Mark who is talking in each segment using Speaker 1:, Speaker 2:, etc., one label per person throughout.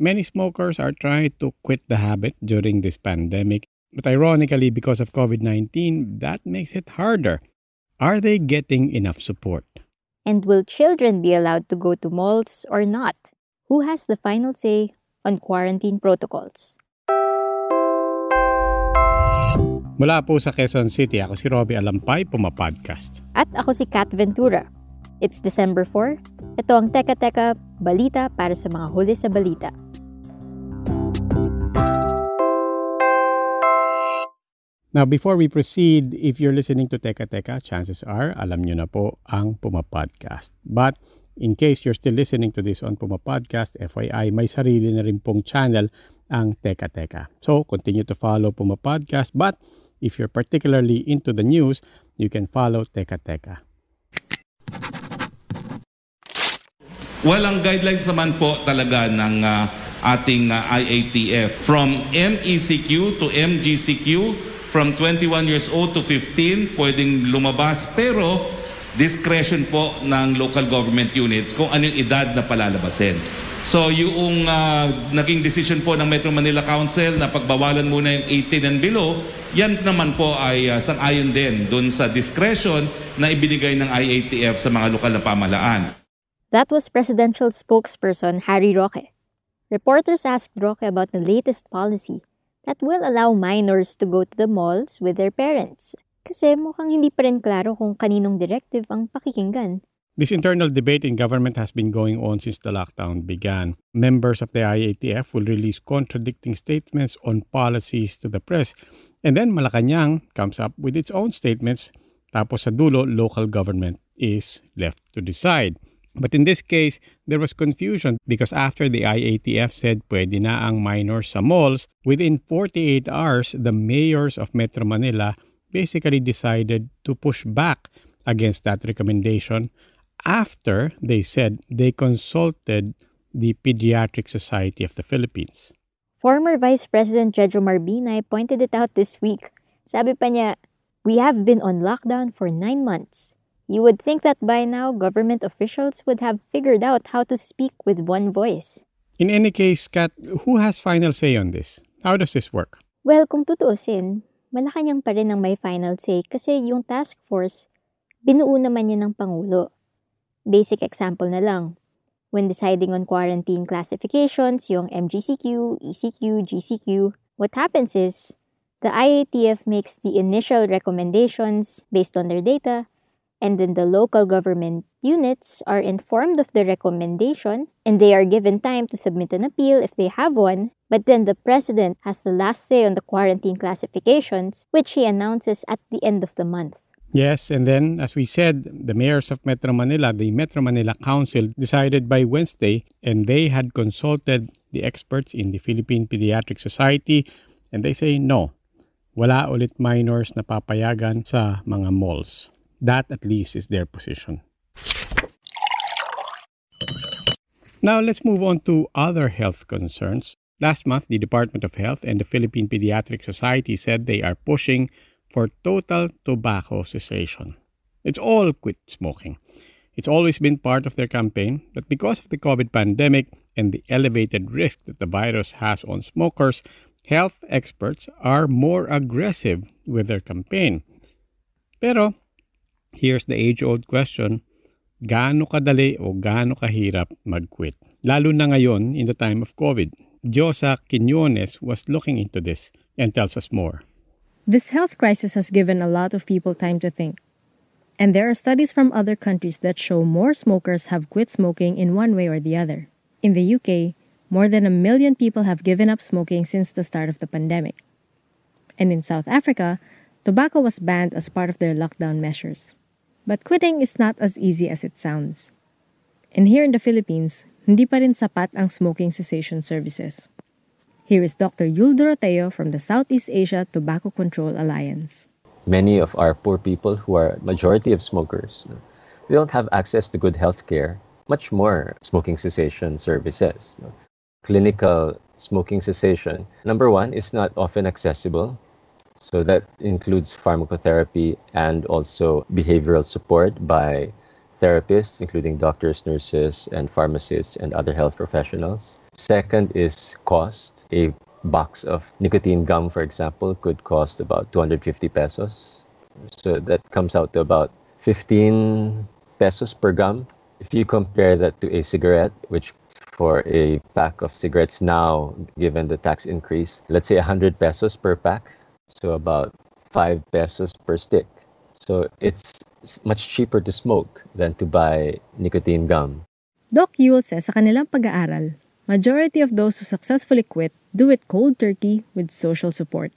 Speaker 1: Many smokers are trying to quit the habit during this pandemic, but ironically because of COVID-19, that makes it harder. Are they getting enough support?
Speaker 2: And will children be allowed to go to malls or not? Who has the final say on quarantine protocols?
Speaker 1: Mula po sa Quezon City, ako si Robbie Alampay, Puma-podcast.
Speaker 2: At ako si Kat Ventura. It's December 4. Ito ang Teka Teka Balita para sa mga huli sa balita.
Speaker 1: Now, before we proceed, if you're listening to Teka Teka, chances are, alam nyo na po ang Puma Podcast. But, in case you're still listening to this on Puma Podcast, FYI, may sarili na rin pong channel ang Teka Teka. So, continue to follow Puma Podcast. But, if you're particularly into the news, you can follow Teka Teka.
Speaker 3: Walang guidelines naman po talaga ng uh, ating uh, IATF from MECQ to MGCQ from 21 years old to 15 pwedeng lumabas pero discretion po ng local government units kung anong edad na palalabasin. So yung uh, naging decision po ng Metro Manila Council na pagbawalan muna yung 18 and below, yan naman po ay uh, sang-ayon din dun sa discretion na ibinigay ng IATF sa mga lokal na pamalaan.
Speaker 2: That was presidential spokesperson Harry Roque. Reporters asked Roque about the latest policy that will allow minors to go to the malls with their parents. Kasi mukhang hindi pa rin klaro kung kaninong directive ang pakikinggan.
Speaker 1: This internal debate in government has been going on since the lockdown began. Members of the IATF will release contradicting statements on policies to the press. And then Malacanang comes up with its own statements. Tapos sa dulo, local government is left to decide. But in this case, there was confusion because after the IATF said pwede na ang minors sa malls, within 48 hours, the mayors of Metro Manila basically decided to push back against that recommendation after they said they consulted the Pediatric Society of the Philippines.
Speaker 2: Former Vice President Jejo Marbinay pointed it out this week. Sabi pa niya, We have been on lockdown for nine months. You would think that by now government officials would have figured out how to speak with one voice.
Speaker 1: In any case, Kat, who has final say on this? How does this work?
Speaker 2: Well, kung tutuusin, Malacanang pa rin ang may final say kasi yung task force, binuo naman niya ng Pangulo. Basic example na lang. When deciding on quarantine classifications, yung MGCQ, ECQ, GCQ, what happens is, the IATF makes the initial recommendations based on their data, and then the local government units are informed of the recommendation and they are given time to submit an appeal if they have one. But then the president has the last say on the quarantine classifications, which he announces at the end of the month.
Speaker 1: Yes, and then, as we said, the mayors of Metro Manila, the Metro Manila Council, decided by Wednesday, and they had consulted the experts in the Philippine Pediatric Society, and they say no. Wala ulit minors na papayagan sa mga malls. That at least is their position. Now let's move on to other health concerns. Last month, the Department of Health and the Philippine Pediatric Society said they are pushing for total tobacco cessation. It's all quit smoking. It's always been part of their campaign, but because of the COVID pandemic and the elevated risk that the virus has on smokers, health experts are more aggressive with their campaign. Pero here's the age-old question, gaano kadali o gaano kahirap mag-quit? Lalo na ngayon in the time of COVID. Josa Quinones was looking into this and tells us more.
Speaker 4: This health crisis has given a lot of people time to think. And there are studies from other countries that show more smokers have quit smoking in one way or the other. In the UK, more than a million people have given up smoking since the start of the pandemic. And in South Africa, tobacco was banned as part of their lockdown measures. But quitting is not as easy as it sounds. And here in the Philippines, hindi pa rin sapat ang smoking cessation services. Here is Dr. Yul Doroteo from the Southeast Asia Tobacco Control Alliance.
Speaker 5: Many of our poor people who are majority of smokers, they don't have access to good health care, much more smoking cessation services. Clinical smoking cessation, number one, is not often accessible. So that includes pharmacotherapy and also behavioral support by therapists, including doctors, nurses, and pharmacists and other health professionals. Second is cost. A box of nicotine gum, for example, could cost about 250 pesos. So that comes out to about 15 pesos per gum. If you compare that to a cigarette, which for a pack of cigarettes now, given the tax increase, let's say 100 pesos per pack, so about 5 pesos per stick. So it's much cheaper to smoke than to buy nicotine gum.
Speaker 4: Doc Yule says sa kanilang pag-aaral, majority of those who successfully quit do it cold turkey with social support.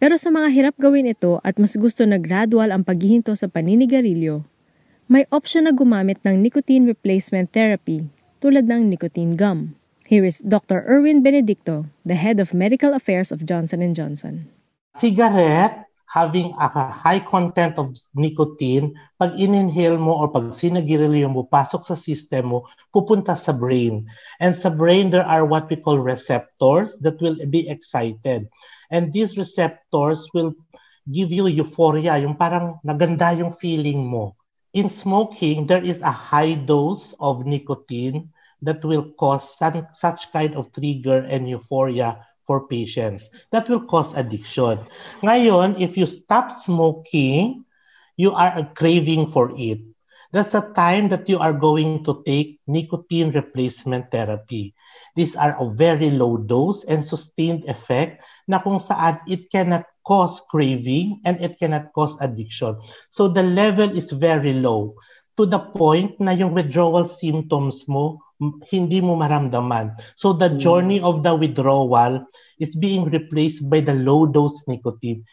Speaker 4: Pero sa mga hirap gawin ito at mas gusto na gradual ang paghihinto sa paninigarilyo, may option na gumamit ng nicotine replacement therapy tulad ng nicotine gum. Here is Dr. Erwin Benedicto, the head of medical affairs of Johnson & Johnson.
Speaker 6: Cigarette having a high content of nicotine, pag in-inhale mo or pag sinagirilyo mo, pasok sa system mo, pupunta sa brain. And sa brain, there are what we call receptors that will be excited. And these receptors will give you euphoria, yung parang naganda yung feeling mo. In smoking, there is a high dose of nicotine that will cause some, such kind of trigger and euphoria for patients. That will cause addiction. Ngayon, if you stop smoking, you are craving for it. That's the time that you are going to take nicotine replacement therapy. These are a very low dose and sustained effect na kung saan it cannot cause craving and it cannot cause addiction. So the level is very low to the point na yung withdrawal symptoms mo hindi mo maramdaman. So the hmm. journey of the withdrawal is being replaced by the low dose nicotine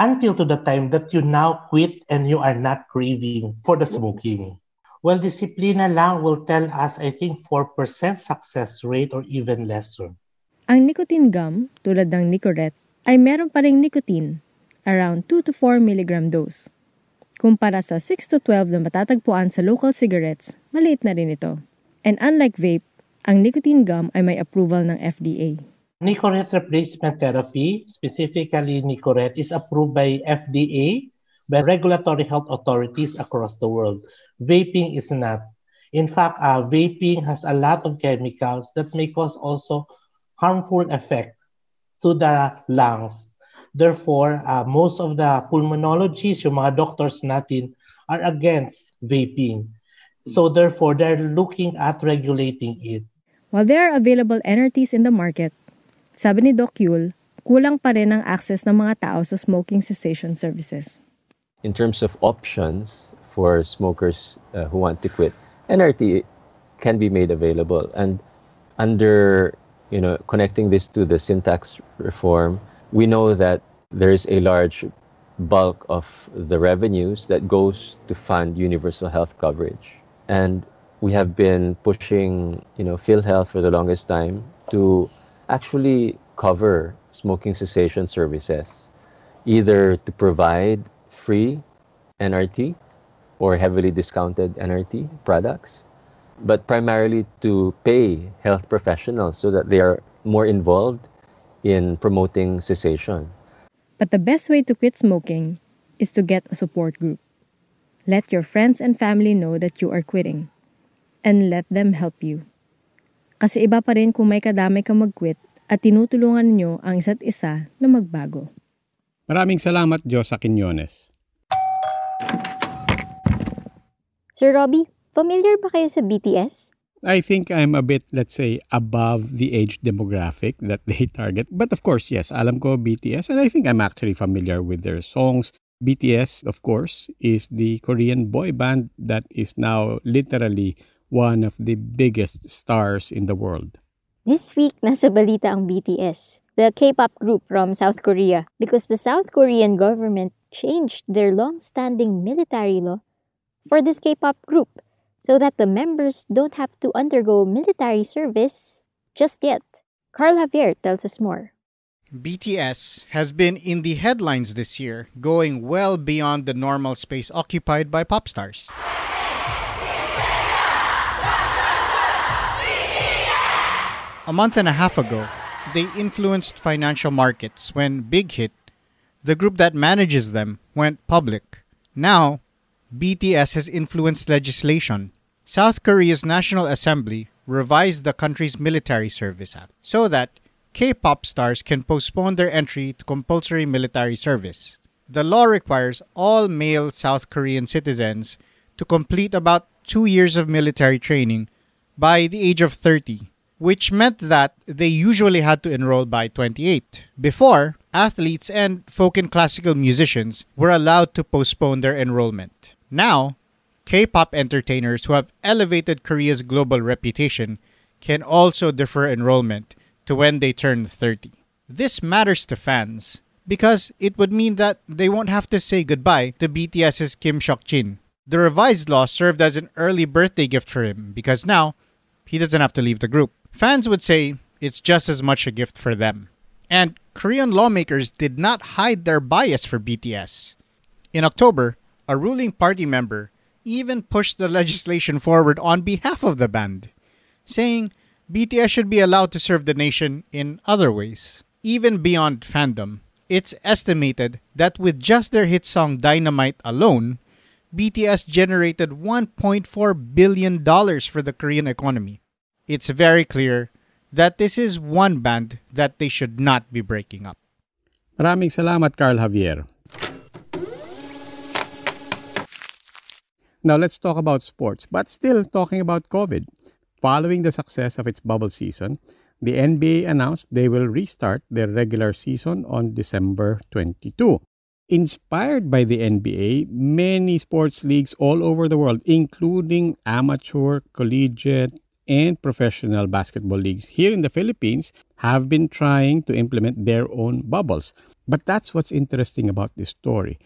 Speaker 6: until to the time that you now quit and you are not craving for the smoking. Well, disiplina lang will tell us, I think, 4% success rate or even lesser.
Speaker 4: Ang nicotine gum, tulad ng Nicorette, ay meron pa ring nicotine, around 2 to 4 mg dose. Kumpara sa 6 to 12 na matatagpuan sa local cigarettes, maliit na rin ito. And unlike vape, ang nicotine gum ay may approval ng FDA.
Speaker 6: Nicorette replacement therapy, specifically Nicorette, is approved by FDA, by regulatory health authorities across the world. Vaping is not. In fact, uh, vaping has a lot of chemicals that may cause also harmful effect to the lungs. Therefore, uh, most of the pulmonologists, yung mga doctors natin, are against vaping. So therefore, they're looking at regulating it.
Speaker 4: While there are available NRTs in the market, sabi ni Doc Yul, kulang pa rin ang access ng mga tao sa smoking cessation services.
Speaker 5: In terms of options for smokers uh, who want to quit, NRT can be made available. And under, you know, connecting this to the sin tax reform, we know that there's a large bulk of the revenues that goes to fund universal health coverage. And we have been pushing, you know, PhilHealth for the longest time to actually cover smoking cessation services, either to provide free NRT or heavily discounted NRT products, but primarily to pay health professionals so that they are more involved in promoting cessation.
Speaker 4: But the best way to quit smoking is to get a support group. Let your friends and family know that you are quitting. And let them help you. Kasi iba pa rin kung may kadamay ka mag-quit at tinutulungan niyo ang isa't isa na magbago.
Speaker 1: Maraming salamat, Josa Quinones.
Speaker 2: Sir Robbie, familiar ba kayo sa BTS?
Speaker 1: I think I'm a bit, let's say, above the age demographic that they target. But of course, yes, alam ko BTS and I think I'm actually familiar with their songs. BTS, of course, is the Korean boy band that is now literally one of the biggest stars in the world.
Speaker 2: This week, nasa balita ang BTS, the K-pop group from South Korea, because the South Korean government changed their long-standing military law for this K-pop group so that the members don't have to undergo military service just yet. Carl Javier tells us more.
Speaker 7: BTS has been in the headlines this year, going well beyond the normal space occupied by pop stars. A month and a half ago, they influenced financial markets when Big Hit, the group that manages them, went public. Now, BTS has influenced legislation. South Korea's National Assembly revised the country's military service act so that K-pop stars can postpone their entry to compulsory military service. The law requires all male South Korean citizens to complete about 2 years of military training by the age of 30 which meant that they usually had to enroll by 28. Before, athletes and folk and classical musicians were allowed to postpone their enrollment. Now, K pop entertainers who have elevated Korea's global reputation can also defer enrollment to when they turn 30. This matters to fans because it would mean that they won't have to say goodbye to BTS's Kim Seok Jin. The revised law served as an early birthday gift for him because now he doesn't have to leave the group. Fans would say it's just as much a gift for them. And Korean lawmakers did not hide their bias for BTS. In October, a ruling party member even pushed the legislation forward on behalf of the band, saying BTS should be allowed to serve the nation in other ways. Even beyond fandom, it's estimated that with just their hit song Dynamite alone, BTS generated $1.4 billion for the Korean economy it's very clear that this is one band that they should not be breaking up.
Speaker 1: Maraming salamat, Carl Javier. Now let's talk about sports, but still talking about COVID. Following the success of its bubble season, the NBA announced they will restart their regular season on December 22. Inspired by the NBA, many sports leagues all over the world, including amateur, collegiate, and professional basketball leagues here in the Philippines have been trying to implement their own bubbles. But that's what's interesting about this story.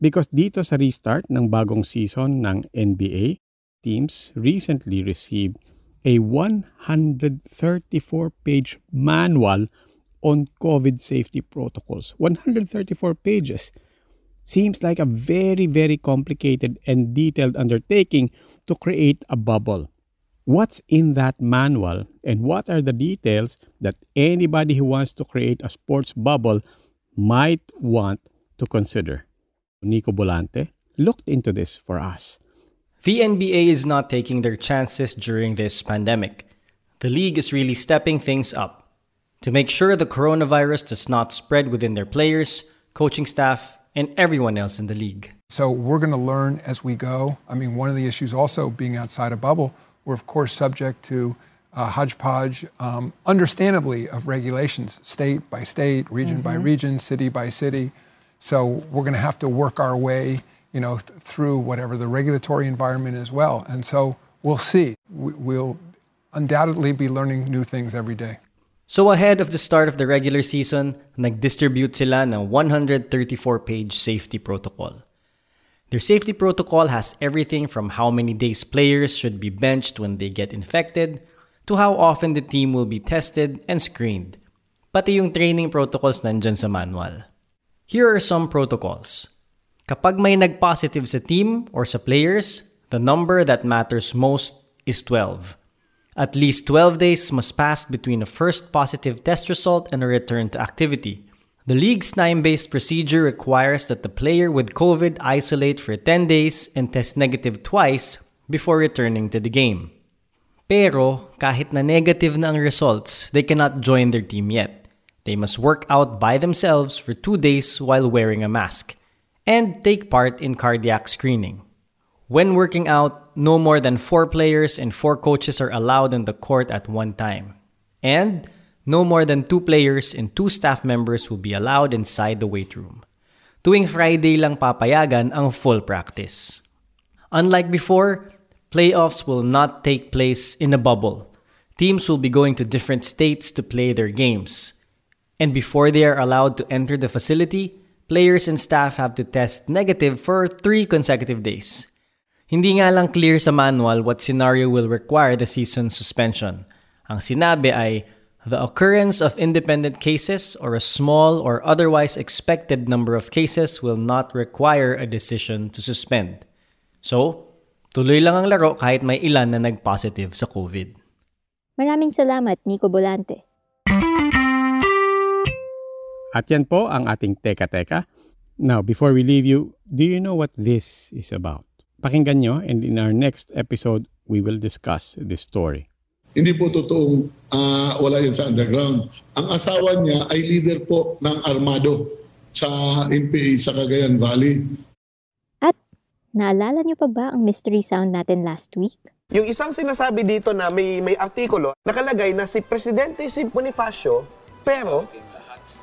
Speaker 1: Because dito sa restart ng bagong season ng NBA, teams recently received a 134-page manual on COVID safety protocols. 134 pages. Seems like a very, very complicated and detailed undertaking to create a bubble what's in that manual and what are the details that anybody who wants to create a sports bubble might want to consider. Nico Bolante looked into this for us.
Speaker 8: The NBA is not taking their chances during this pandemic. The league is really stepping things up to make sure the coronavirus does not spread within their players, coaching staff, and everyone else in the league.
Speaker 9: So we're going to learn as we go. I mean, one of the issues also being outside a bubble we're, of course, subject to a hodgepodge, um, understandably, of regulations, state by state, region mm-hmm. by region, city by city. So we're going to have to work our way, you know, th- through whatever the regulatory environment as well. And so we'll see. We- we'll undoubtedly be learning new things every day.
Speaker 8: So ahead of the start of the regular season, nag-distribute sila ng 134-page safety protocol. Their safety protocol has everything from how many days players should be benched when they get infected to how often the team will be tested and screened. Pati yung training protocols nandyan sa manual. Here are some protocols. Kapag may nag-positive sa team or sa players, the number that matters most is 12. At least 12 days must pass between a first positive test result and a return to activity. The league's time-based procedure requires that the player with COVID isolate for 10 days and test negative twice before returning to the game. Pero kahit na negative na ang results, they cannot join their team yet. They must work out by themselves for 2 days while wearing a mask and take part in cardiac screening. When working out, no more than 4 players and 4 coaches are allowed in the court at one time. And no more than two players and two staff members will be allowed inside the weight room. Tuwing Friday lang papayagan ang full practice. Unlike before, playoffs will not take place in a bubble. Teams will be going to different states to play their games. And before they are allowed to enter the facility, players and staff have to test negative for three consecutive days. Hindi nga lang clear sa manual what scenario will require the season suspension. Ang sinabi ay the occurrence of independent cases or a small or otherwise expected number of cases will not require a decision to suspend. So, tuloy lang ang laro kahit may ilan na nag-positive sa COVID.
Speaker 2: Maraming salamat, Nico Bolante.
Speaker 1: At yan po ang ating Teka Teka. Now, before we leave you, do you know what this is about? Pakinggan nyo and in our next episode, we will discuss this story.
Speaker 10: Hindi po totoong uh, wala yan sa underground. Ang asawa niya ay leader po ng armado sa NPA sa Cagayan Valley.
Speaker 2: At naalala niyo pa ba ang mystery sound natin last week?
Speaker 11: Yung isang sinasabi dito na may may artikulo, nakalagay na si Presidente si Bonifacio, pero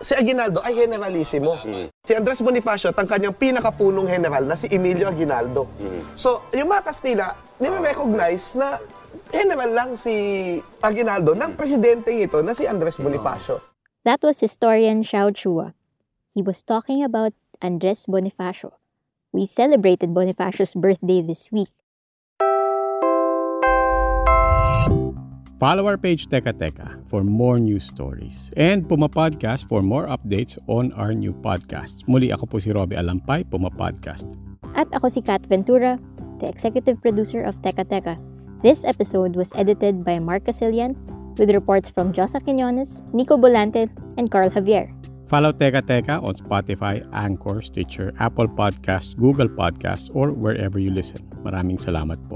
Speaker 11: si Aguinaldo ay generalissimo. Mm. Si Andres Bonifacio at ang kanyang pinakapunong general na si Emilio Aguinaldo. Mm. So, yung mga Kastila, nire-recognize na general lang si Aguinaldo ng presidente ito na si Andres Bonifacio.
Speaker 2: That was historian Xiao Chua. He was talking about Andres Bonifacio. We celebrated Bonifacio's birthday this week.
Speaker 1: Follow our page Teka Teka for more news stories. And Puma Podcast for more updates on our new podcasts. Muli ako po si Robbie Alampay, Puma Podcast.
Speaker 2: At ako si Kat Ventura, the executive producer of Teka Teka. This episode was edited by Mark Casilian with reports from Josa Quinones, Nico Bolante, and Carl Javier.
Speaker 1: Follow Teka Teka on Spotify, Anchor, Stitcher, Apple Podcasts, Google Podcasts, or wherever you listen. Maraming salamat po.